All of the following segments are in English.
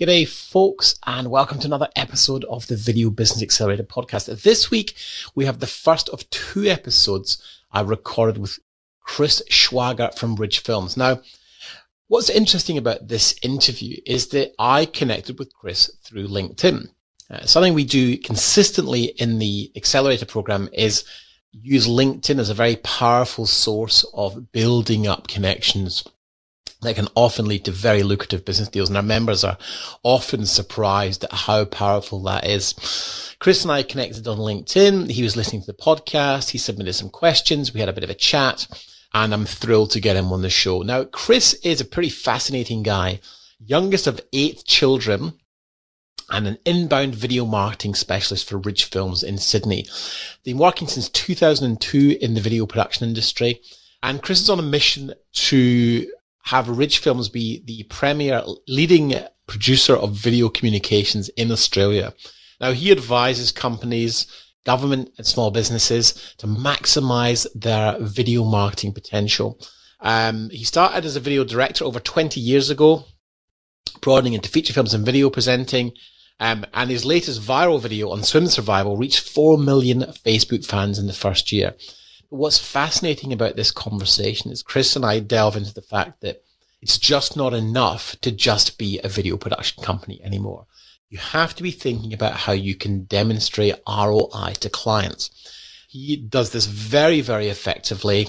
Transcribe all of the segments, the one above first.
G'day, folks, and welcome to another episode of the Video Business Accelerator podcast. This week, we have the first of two episodes I recorded with Chris Schwager from Ridge Films. Now, what's interesting about this interview is that I connected with Chris through LinkedIn. Uh, something we do consistently in the Accelerator program is use LinkedIn as a very powerful source of building up connections that can often lead to very lucrative business deals. And our members are often surprised at how powerful that is. Chris and I connected on LinkedIn. He was listening to the podcast. He submitted some questions. We had a bit of a chat and I'm thrilled to get him on the show. Now, Chris is a pretty fascinating guy, youngest of eight children and an inbound video marketing specialist for Ridge Films in Sydney. Been working since 2002 in the video production industry. And Chris is on a mission to have Ridge Films be the premier leading producer of video communications in Australia. Now he advises companies, government and small businesses to maximize their video marketing potential. Um, he started as a video director over 20 years ago, broadening into feature films and video presenting. Um, and his latest viral video on swim survival reached 4 million Facebook fans in the first year what's fascinating about this conversation is Chris and I delve into the fact that it's just not enough to just be a video production company anymore. You have to be thinking about how you can demonstrate ROI to clients. He does this very, very effectively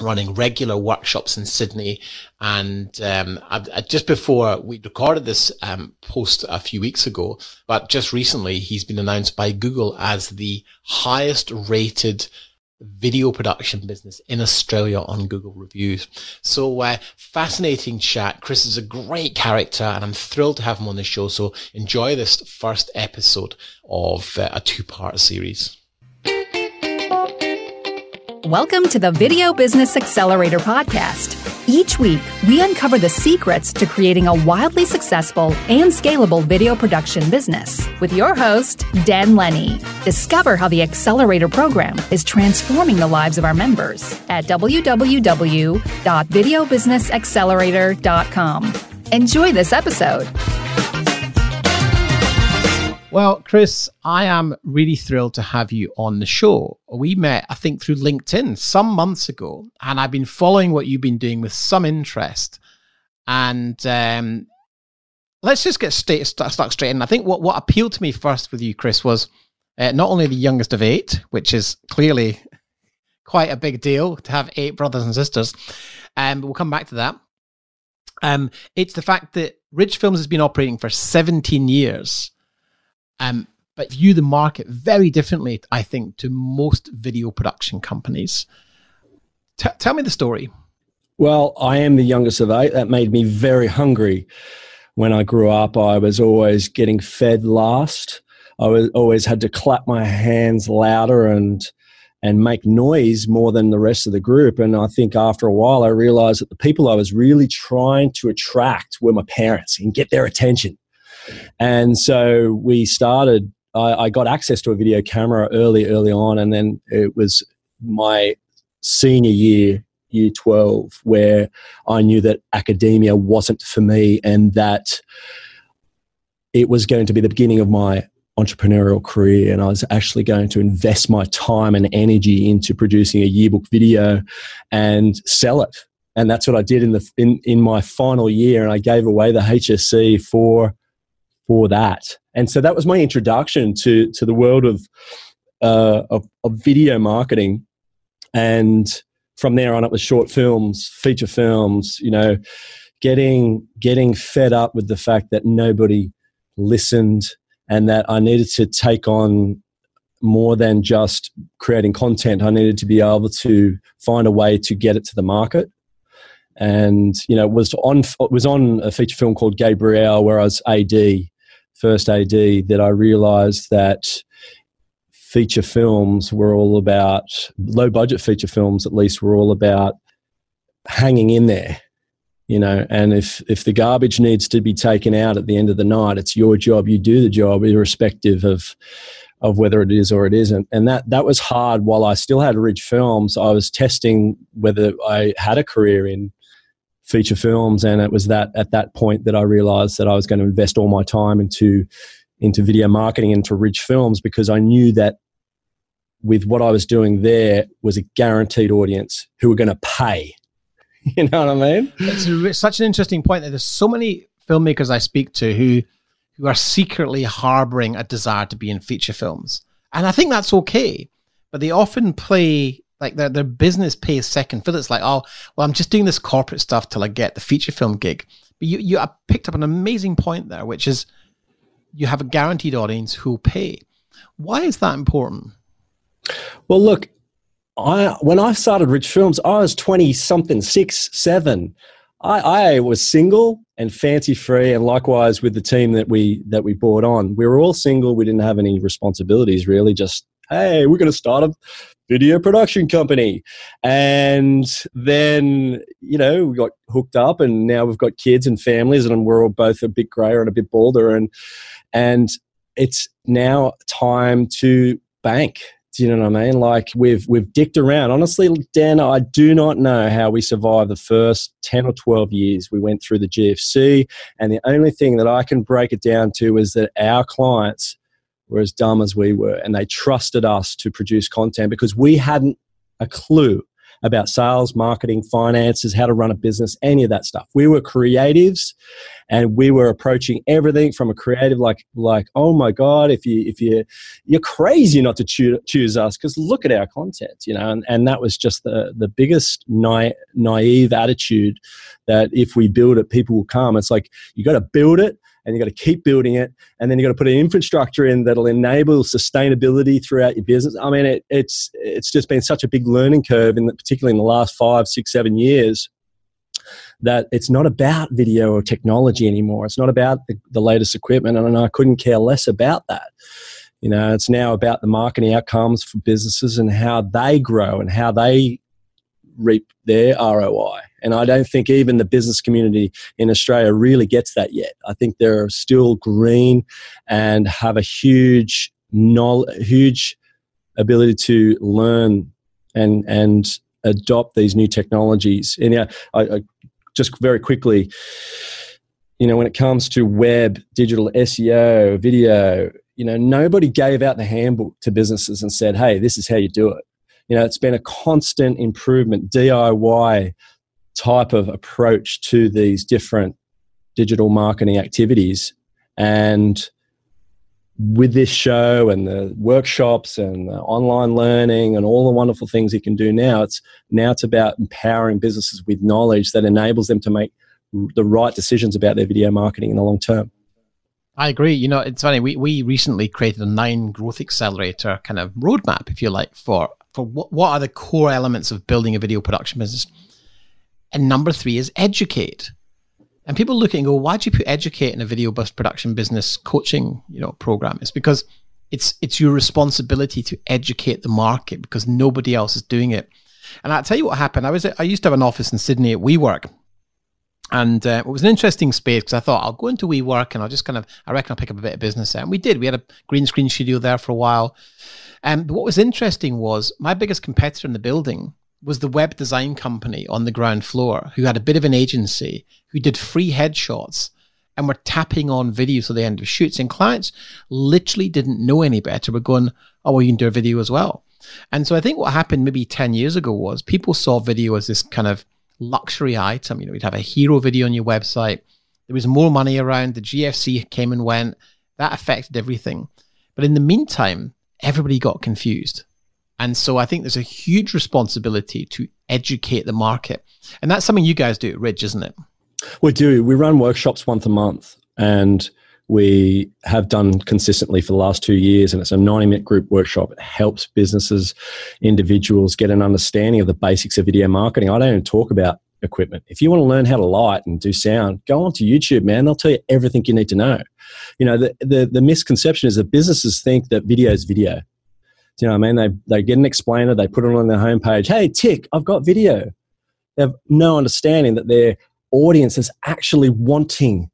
running regular workshops in Sydney. And um, I, I, just before we recorded this um, post a few weeks ago, but just recently, he's been announced by Google as the highest rated video production business in Australia on Google reviews. So uh, fascinating chat. Chris is a great character and I'm thrilled to have him on the show. So enjoy this first episode of uh, a two part series. Welcome to the Video Business Accelerator podcast. Each week, we uncover the secrets to creating a wildly successful and scalable video production business with your host, Dan Lenny. Discover how the Accelerator program is transforming the lives of our members at www.videobusinessaccelerator.com. Enjoy this episode. Well, Chris, I am really thrilled to have you on the show. We met, I think, through LinkedIn some months ago, and I've been following what you've been doing with some interest. And um, let's just get straight, stuck straight in. I think what, what appealed to me first with you, Chris, was uh, not only the youngest of eight, which is clearly quite a big deal to have eight brothers and sisters, um, but we'll come back to that. Um, it's the fact that Ridge Films has been operating for 17 years um, but view the market very differently, I think, to most video production companies. T- tell me the story. Well, I am the youngest of eight. That made me very hungry. When I grew up, I was always getting fed last. I was always had to clap my hands louder and and make noise more than the rest of the group. And I think after a while, I realized that the people I was really trying to attract were my parents and get their attention. And so we started, I, I got access to a video camera early, early on. And then it was my senior year, year 12, where I knew that academia wasn't for me and that it was going to be the beginning of my entrepreneurial career and I was actually going to invest my time and energy into producing a yearbook video and sell it. And that's what I did in the in, in my final year and I gave away the HSC for for that. And so that was my introduction to to the world of uh, of, of video marketing. And from there on, it was short films, feature films. You know, getting getting fed up with the fact that nobody listened and that I needed to take on more than just creating content. I needed to be able to find a way to get it to the market and you know was on was on a feature film called Gabriel where I was AD first AD that I realized that feature films were all about, low budget feature films at least, were all about hanging in there. You know, and if if the garbage needs to be taken out at the end of the night, it's your job. You do the job, irrespective of of whether it is or it isn't. And that that was hard. While I still had Ridge Films, I was testing whether I had a career in feature films, and it was that at that point that I realized that I was going to invest all my time into into video marketing into Ridge Films because I knew that with what I was doing there was a guaranteed audience who were going to pay. You know what I mean? It's such an interesting point that there's so many filmmakers I speak to who who are secretly harboring a desire to be in feature films. And I think that's okay. But they often play like their, their business pays second fiddle. It's like, oh, well, I'm just doing this corporate stuff till I get the feature film gig. But you, you picked up an amazing point there, which is you have a guaranteed audience who'll pay. Why is that important? Well, look, I when I started Ridge Films, I was twenty something, six, seven. I, I was single and fancy free, and likewise with the team that we that we brought on. We were all single. We didn't have any responsibilities really. Just hey, we're going to start a video production company, and then you know we got hooked up, and now we've got kids and families, and we're all both a bit grayer and a bit bolder, and and it's now time to bank do you know what I mean? Like we've we've dicked around. Honestly, Dan, I do not know how we survived the first ten or twelve years we went through the GFC. And the only thing that I can break it down to is that our clients were as dumb as we were, and they trusted us to produce content because we hadn't a clue about sales, marketing, finances, how to run a business, any of that stuff. We were creatives and we were approaching everything from a creative like like oh my god if you if you you're crazy not to choo- choose us because look at our content you know and, and that was just the the biggest na- naive attitude that if we build it people will come it's like you got to build it and you got to keep building it and then you got to put an infrastructure in that'll enable sustainability throughout your business. I mean it, it's it's just been such a big learning curve in the, particularly in the last five six seven years that it's not about video or technology anymore. It's not about the, the latest equipment and i couldn't care less about that. You know it's now about the marketing outcomes for businesses and how they grow and how they reap their roi and I don't think even the business community in Australia really gets that yet. I think they're still green and have a huge knowledge, huge ability to learn and and adopt these new technologies. And yeah, I, I just very quickly, you know, when it comes to web, digital SEO, video, you know, nobody gave out the handbook to businesses and said, "Hey, this is how you do it." You know, it's been a constant improvement, DIY type of approach to these different digital marketing activities. And with this show and the workshops and the online learning and all the wonderful things you can do now, it's now it's about empowering businesses with knowledge that enables them to make the right decisions about their video marketing in the long term. I agree. You know, it's funny. We, we recently created a nine growth accelerator kind of roadmap, if you like, for for what, what are the core elements of building a video production business. And number three is educate. And people look at and go, why'd you put educate in a video bus production business coaching, you know, program? It's because it's it's your responsibility to educate the market because nobody else is doing it. And I'll tell you what happened. I was I used to have an office in Sydney at WeWork. And uh, it was an interesting space because I thought I'll go into WeWork and I'll just kind of, I reckon I'll pick up a bit of business there. And we did. We had a green screen studio there for a while. And um, what was interesting was my biggest competitor in the building was the web design company on the ground floor who had a bit of an agency who did free headshots and were tapping on videos at the end of shoots. And clients literally didn't know any better. Were going, oh, well, you can do a video as well. And so I think what happened maybe 10 years ago was people saw video as this kind of luxury item. You know, you'd have a hero video on your website. There was more money around. The GFC came and went. That affected everything. But in the meantime, everybody got confused. And so I think there's a huge responsibility to educate the market. And that's something you guys do at Ridge, isn't it? We do. We run workshops once a month and we have done consistently for the last two years. And it's a 90 minute group workshop. It helps businesses, individuals get an understanding of the basics of video marketing. I don't even talk about equipment. If you want to learn how to light and do sound, go onto YouTube, man. They'll tell you everything you need to know. You know, the, the, the misconception is that businesses think that video is video. Do you know what I mean? They, they get an explainer, they put it on their homepage. Hey, tick, I've got video. They have no understanding that their audience is actually wanting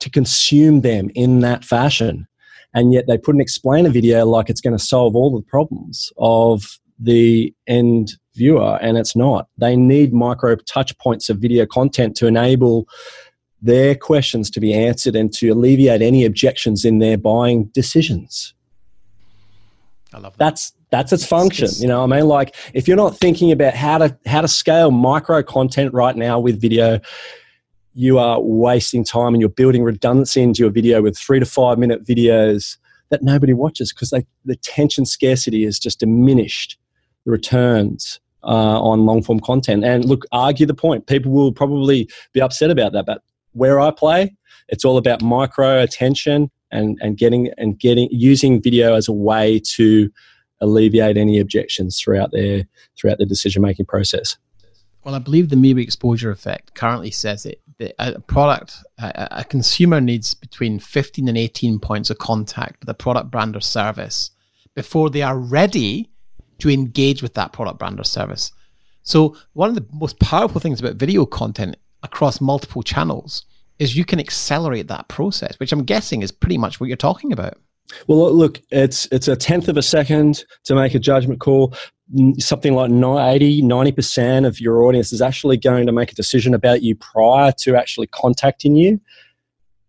to consume them in that fashion. And yet they put an explainer video like it's going to solve all the problems of the end viewer, and it's not. They need micro touch points of video content to enable their questions to be answered and to alleviate any objections in their buying decisions. I love that. That's that's its function. You know, I mean, like if you're not thinking about how to how to scale micro content right now with video, you are wasting time and you're building redundancy into your video with three to five minute videos that nobody watches because the attention scarcity is just diminished the returns uh, on long form content. And look, argue the point. People will probably be upset about that, but where I play, it's all about micro attention and, and getting and getting using video as a way to alleviate any objections throughout their throughout the decision making process. Well, I believe the media exposure effect currently says it that a product, a, a, consumer needs between 15 and 18 points of contact with a product, brand, or service before they are ready to engage with that product, brand, or service. So, one of the most powerful things about video content across multiple channels is you can accelerate that process, which I'm guessing is pretty much what you're talking about. Well, look, it's it's a tenth of a second to make a judgment call. Something like 80, 90% of your audience is actually going to make a decision about you prior to actually contacting you.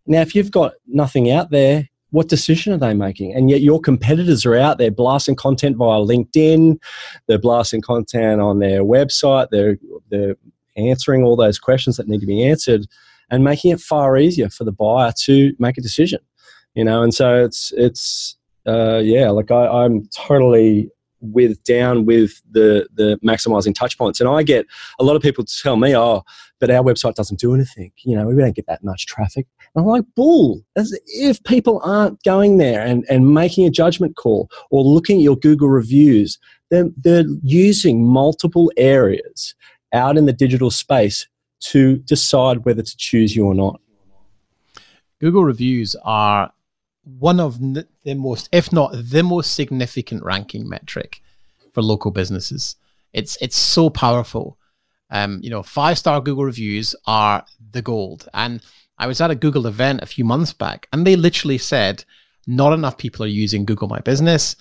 Now, if you've got nothing out there, what decision are they making? And yet your competitors are out there blasting content via LinkedIn, they're blasting content on their website, they're, they're answering all those questions that need to be answered and making it far easier for the buyer to make a decision you know and so it's it's uh, yeah like I, i'm totally with down with the the maximizing touch points. And i get a lot of people tell me oh but our website doesn't do anything. You know we don't get that much traffic. And i'm like bull as if people aren't going there and and making a judgment call or looking at your google reviews they're, they're using multiple areas out in the digital space to decide whether to choose you or not google reviews are one of the most, if not the most significant ranking metric for local businesses. It's it's so powerful. Um, you know, five star Google reviews are the gold. And I was at a Google event a few months back, and they literally said not enough people are using Google My Business.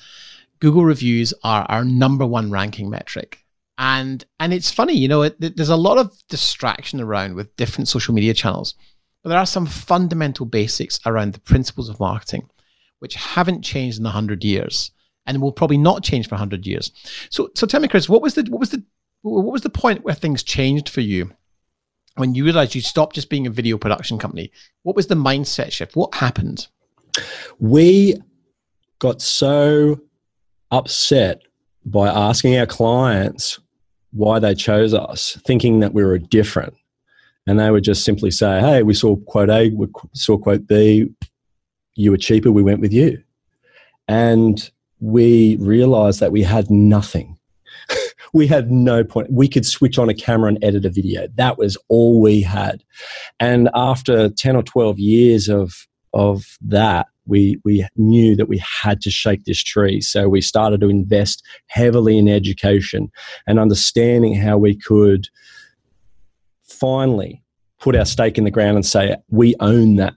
Google reviews are our number one ranking metric. And and it's funny, you know, it, there's a lot of distraction around with different social media channels. But there are some fundamental basics around the principles of marketing which haven't changed in 100 years and will probably not change for 100 years. So so tell me Chris, what was the what was the what was the point where things changed for you? When you realized you stopped just being a video production company, what was the mindset shift? What happened? We got so upset by asking our clients why they chose us, thinking that we were different and they would just simply say, "Hey, we saw quote A, we saw quote B. You were cheaper. We went with you." And we realized that we had nothing. we had no point. We could switch on a camera and edit a video. That was all we had. And after ten or twelve years of of that, we we knew that we had to shake this tree. So we started to invest heavily in education and understanding how we could finally put our stake in the ground and say, we own that.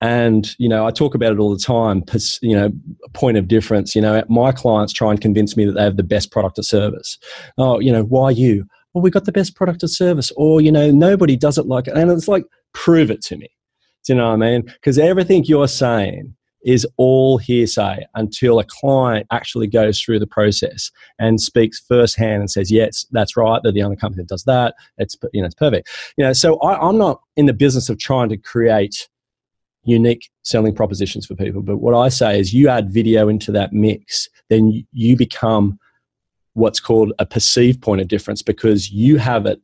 And, you know, I talk about it all the time, you know, point of difference. You know, my clients try and convince me that they have the best product or service. Oh, you know, why you? Well, we got the best product or service. Or, you know, nobody does it like it. And it's like, prove it to me. Do you know what I mean? Because everything you're saying is all hearsay until a client actually goes through the process and speaks firsthand and says, "Yes, that's right. They're the only company that does that. It's you know it's perfect." You know, so I, I'm not in the business of trying to create unique selling propositions for people, but what I say is, you add video into that mix, then you become what's called a perceived point of difference because you have it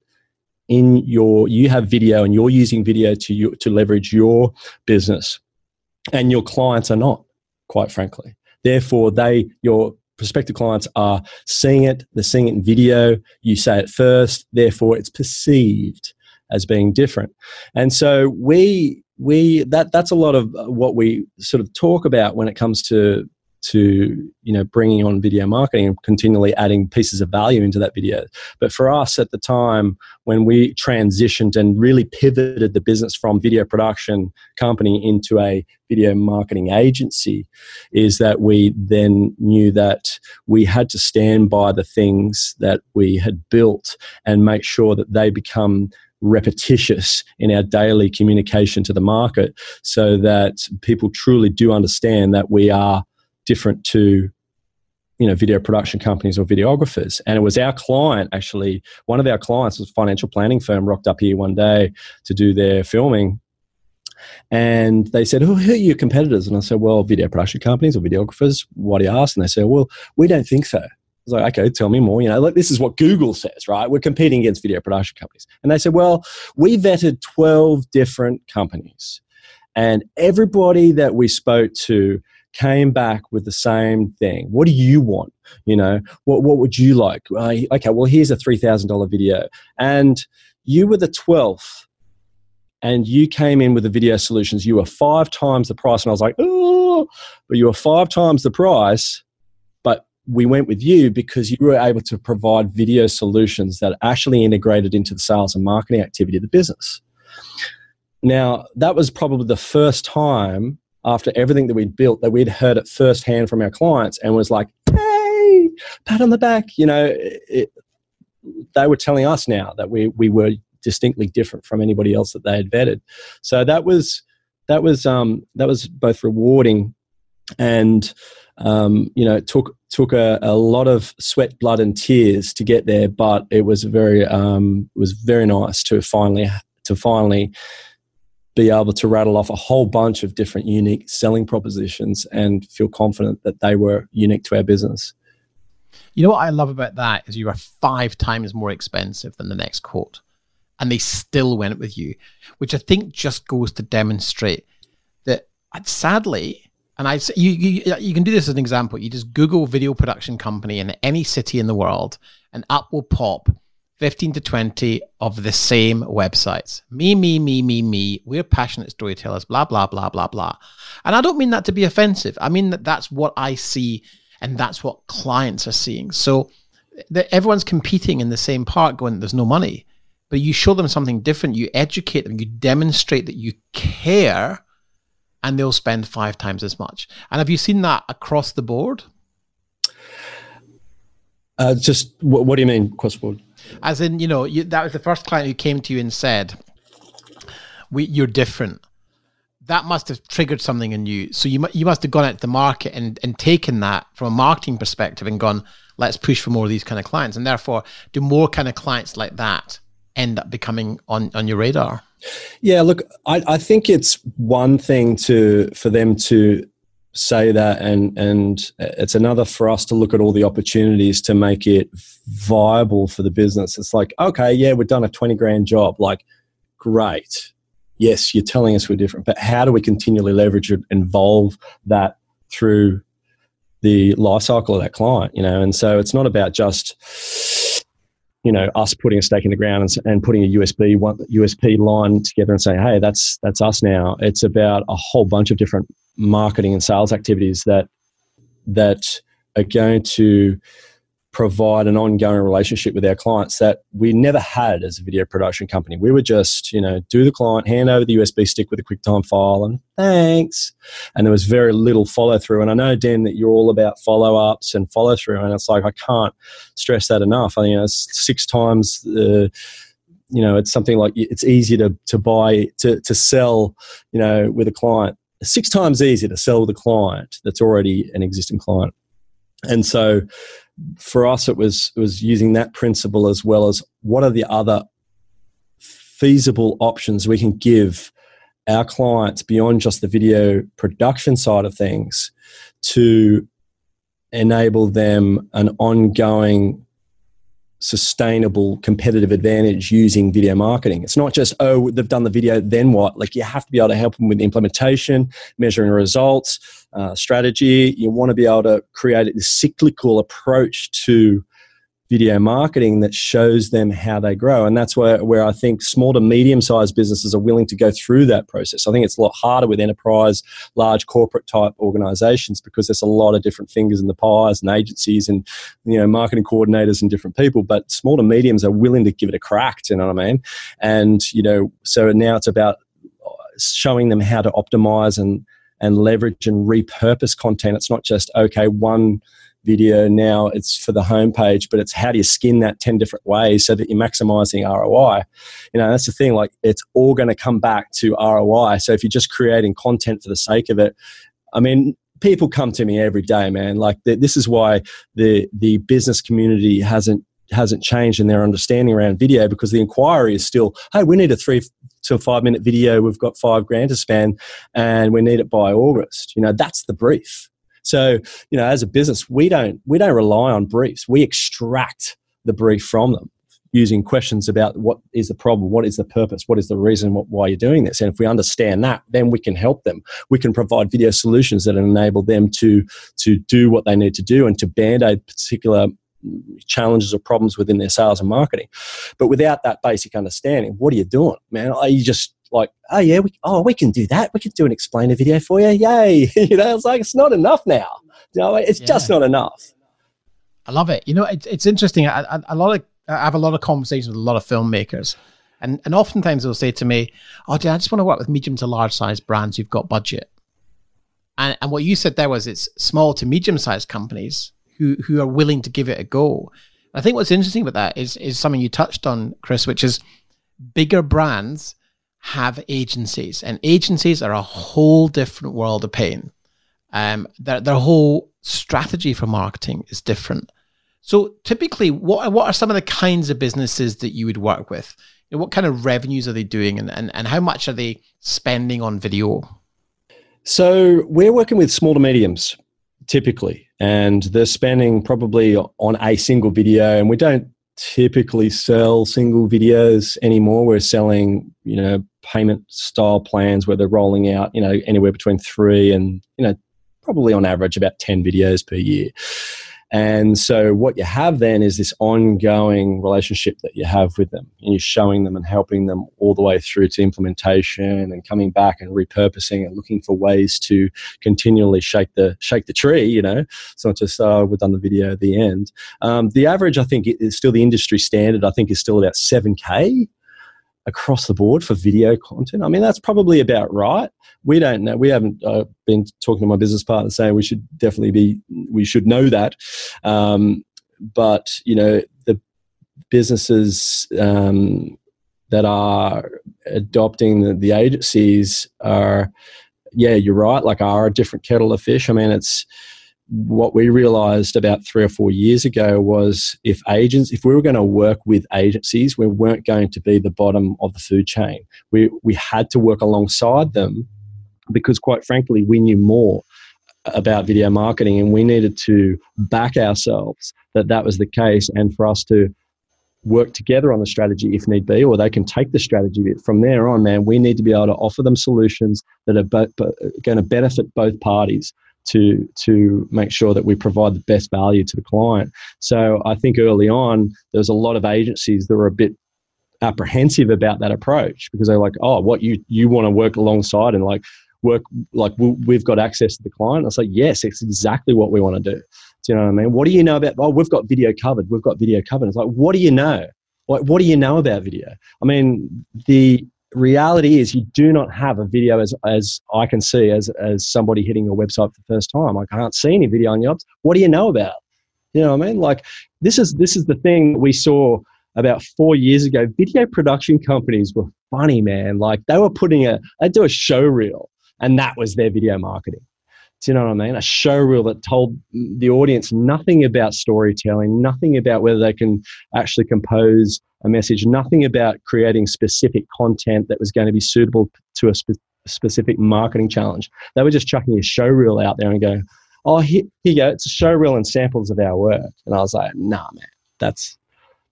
in your you have video and you're using video to you, to leverage your business and your clients are not, quite frankly. Therefore, they, your prospective clients are seeing it, they're seeing it in video, you say it first, therefore it's perceived as being different. And so we we that that's a lot of uh, what we sort of talk about when it comes to to you know bringing on video marketing and continually adding pieces of value into that video. But for us at the time when we transitioned and really pivoted the business from video production company into a video marketing agency, is that we then knew that we had to stand by the things that we had built and make sure that they become repetitious in our daily communication to the market so that people truly do understand that we are different to you know video production companies or videographers and it was our client actually one of our clients was a financial planning firm rocked up here one day to do their filming and they said, who are your competitors? And I said, well, video production companies or videographers. What do you ask? And they said, well, we don't think so I was like, okay, tell me more. You know, like this is what Google says, right? We're competing against video production companies. And they said, well, we vetted 12 different companies. And everybody that we spoke to came back with the same thing. What do you want? You know, what, what would you like? Uh, okay, well, here's a $3,000 video. And you were the 12th and you came in with the video solutions. You were five times the price. And I was like, oh, but you were five times the price But we went with you because you were able to provide video solutions that actually integrated into the sales and marketing activity of the business. Now, that was probably the first time after everything that we'd built that we'd heard it firsthand from our clients and was like, hey, pat on the back. You know, it, they were telling us now that we, we were distinctly different from anybody else that they had vetted. So that was, that was, um, that was both rewarding and um, you know, it took took a, a, lot of sweat, blood, and tears to get there, but it was very um, it was very nice to finally to finally be able to rattle off a whole bunch of different unique selling propositions and feel confident that they were unique to our business. You know what I love about that is you are five times more expensive than the next quote, and they still went with you, which I think just goes to demonstrate that uh, sadly and I you, you you can do this as an example. You just Google video production company in any city in the world, and up will pop 15 to 20 of the same websites. Me, me, me, me, me. We're passionate storytellers, blah, blah, blah, blah, blah. And I don't mean that to be offensive. I mean that that's what I see and that's what clients are seeing. So that everyone's competing in the same part going, there's no money. But you show them something different. You educate them. You demonstrate that you care and they'll spend five times as much. And have you seen that across the board? Uh, just what, what, do you mean across the board? As in, you know, you, that was the first client who came to you and said, "We, you're different." That must have triggered something in you. So you you must have gone out to the market and and taken that from a marketing perspective and gone, "Let's push for more of these kind of clients." And therefore, do more kind of clients like that end up becoming on on your radar? Yeah, look, I, I think it's one thing to for them to say that and and it's another for us to look at all the opportunities to make it viable for the business. It's like okay yeah we've done a 20 grand job like great. Yes you're telling us we're different but how do we continually leverage and involve that through the life cycle of that client you know? And so it's not about just you know us putting a stake in the ground and, and putting a USB one USP line together and saying, hey, that's that's us now. It's about a whole bunch of different marketing and sales activities that that are going to provide an ongoing relationship with our clients that we never had as a video production company. We would just, you know, do the client, hand over the USB stick with a QuickTime file, and thanks. And there was very little follow through. And I know, Dan, that you're all about follow ups and follow through. And it's like, I can't stress that enough. I think you know, it's six times. Uh, you know, it's something like it's easy to, to buy, to, to sell, you know, with a client. Six times easier to sell with a client that's already an existing client. And so for us, it was it was using that principle as well as what are the other feasible options we can give our clients beyond just the video production side of things to enable them an ongoing sustainable competitive advantage using video marketing. It's not just, oh, they've done the video, then what? Like you have to be able to help them with implementation, measuring results, uh, strategy. You want to be able to create a cyclical approach to video marketing that shows them how they grow. And that's where, where I think small to medium sized businesses are willing to go through that process. I think it's a lot harder with enterprise, large corporate type organizations because there's a lot of different fingers in the pies and agencies and, you know, marketing coordinators and different people. But small to mediums are willing to give it a crack, you know what I mean? And, you know, so now it's about uh, showing them how to optimize and, and leverage and repurpose content. It's not just, okay, one video now it's for the homepage but it's how do you skin that 10 different ways so that you're maximizing roi you know that's the thing like it's all going to come back to roi so if you're just creating content for the sake of it i mean people come to me every day man. Like this is why the the business community hasn't hasn't changed in their understanding around video because the inquiry is still hey we need a three to five minute video. We've got five grand to spend and we need it by august. You know that's the brief so, you know, as a business, we don't we don't rely on briefs. We extract the brief from them using questions about what is the problem, what is the purpose, what is the reason why you're doing this. And if we understand that, then we can help them. We can provide video solutions that enable them to to do what they need to do and to band-aid particular challenges or problems within their sales and marketing. But without that basic understanding, what are you doing, man? Are you just like, oh yeah, we, oh we can do that. We can do an explainer video for you. Yay! you know, it's like it's not enough now. You know, it's yeah. just not enough. I love it. You know, it's it's interesting. I, I, a lot of I have a lot of conversations with a lot of filmmakers, and and oftentimes they'll say to me, "Oh, dude, I just want to work with medium to large size brands who've got budget." And and what you said there was it's small to medium sized companies who who are willing to give it a go. I think what's interesting about that is is something you touched on, Chris, which is bigger brands have agencies, and agencies are a whole different world of pain. Um, their their whole strategy for marketing is different. So typically, what what are some of the kinds of businesses that you would work with? You know, what kind of revenues are they doing, and, and and how much are they spending on video? So we're working with small to mediums typically, and they're spending probably on a single video, and we don't typically sell single videos anymore. We're selling, you know, payment style plans where they're rolling out, you know, anywhere between three and, you know, probably on average about 10 videos per year. And so what you have then is this ongoing relationship that you have with them. And you're showing them and helping them all the way through to implementation and coming back and repurposing and looking for ways to continually shake the shake the tree, you know. So it's not just uh, we've done the video at the end. Um, the average, I think, is still the industry standard, I think is still about 7K across the board for video content. I mean, that's probably about right. We don't know. We haven't uh, been talking to my business partner saying we should definitely be, we should know that. Um, but, you know, the businesses um, that are adopting the, the agencies are, yeah, you're right, like are a different kettle of fish. I mean, it's, what we realized about three or four years ago was if agents if we were going to work with agencies we weren't going to be the bottom of the food chain we we had to work alongside them because quite frankly we knew more about video marketing and we needed to back ourselves that that was the case and for us to work together on the strategy if need be, or they can take the strategy. But from there on, man, we need to be able to offer them solutions that are going to benefit both parties to to make sure that we provide the best value to the client. So I think early on there was a lot of agencies that were a bit apprehensive about that approach because they're like, oh, what you you want to work alongside and like work like we've got access to the client. I was like, yes, it's exactly what we want to do. Do you know what I mean? What do you know about? Oh, we've got video covered. We've got video covered. It's like, what do you know? What what do you know about video? I mean, the reality is you do not have a video as, as I can see as, as somebody hitting your website for the first time. I can't see any video on your apps. What do you know about? You know what I mean? Like this is this is the thing we saw about four years ago. Video production companies were funny, man. Like they were putting a they do a show reel and that was their video marketing. Do you know what I mean? A show reel that told the audience nothing about storytelling, nothing about whether they can actually compose a message, nothing about creating specific content that was going to be suitable to a spe- specific marketing challenge. They were just chucking a show reel out there and going, oh, here, here you go, it's a show reel and samples of our work. And I was like, nah, man, that's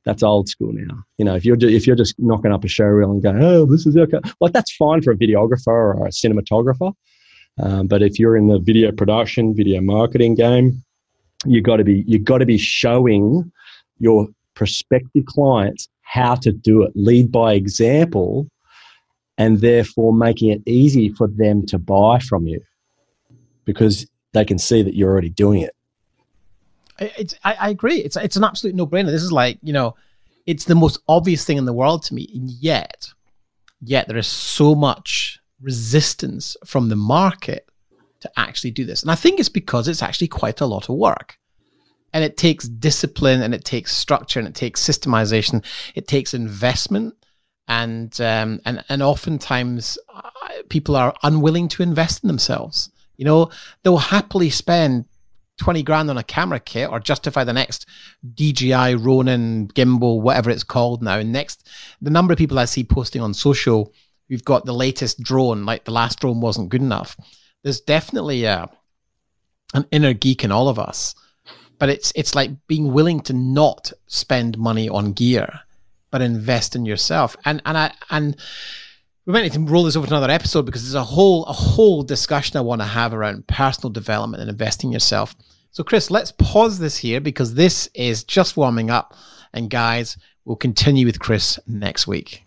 that's old school now. You know, if you're if you're just knocking up a show reel and going, oh, this is okay, like that's fine for a videographer or a cinematographer. Um, but if you're in the video production, video marketing game, you got to be you got to be showing your prospective clients how to do it. Lead by example and therefore making it easy for them to buy from you because they can see that you're already doing it. It's, I, I agree. It's, it's an absolute no brainer. This is like, you know, it's the most obvious thing in the world to me. And yet, yet there is so much resistance from the market to actually do this. And I think it's because it's actually quite a lot of work. And it takes discipline and it takes structure and it takes systemization. It takes investment. And, um, and, and oftentimes uh, people are unwilling to invest in themselves. You know, they'll happily spend 20 grand on a camera kit or justify the next DJI Ronin gimbal, whatever it's called now. And next, the number of people I see posting on social, we've got the latest drone, like the last drone wasn't good enough. There's definitely a, an inner geek in all of us, but it's, it's like being willing to not spend money on gear, but invest in yourself. And, and I, and, we might need to roll this over to another episode because there's a whole a whole discussion I want to have around personal development and investing in yourself. So, Chris, let's pause this here because this is just warming up. And guys, we'll continue with Chris next week.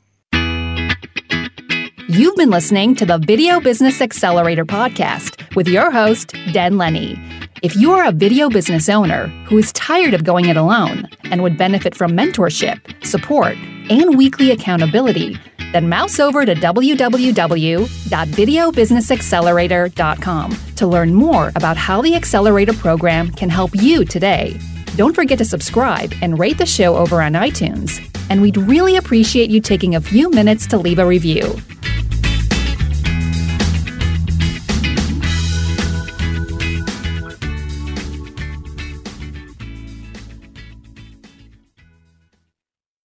You've been listening to the Video Business Accelerator podcast with your host, Dan Lenny. If you are a video business owner who is tired of going it alone and would benefit from mentorship, support, and weekly accountability, then mouse over to www.videobusinessaccelerator.com to learn more about how the Accelerator program can help you today. Don't forget to subscribe and rate the show over on iTunes. And we'd really appreciate you taking a few minutes to leave a review.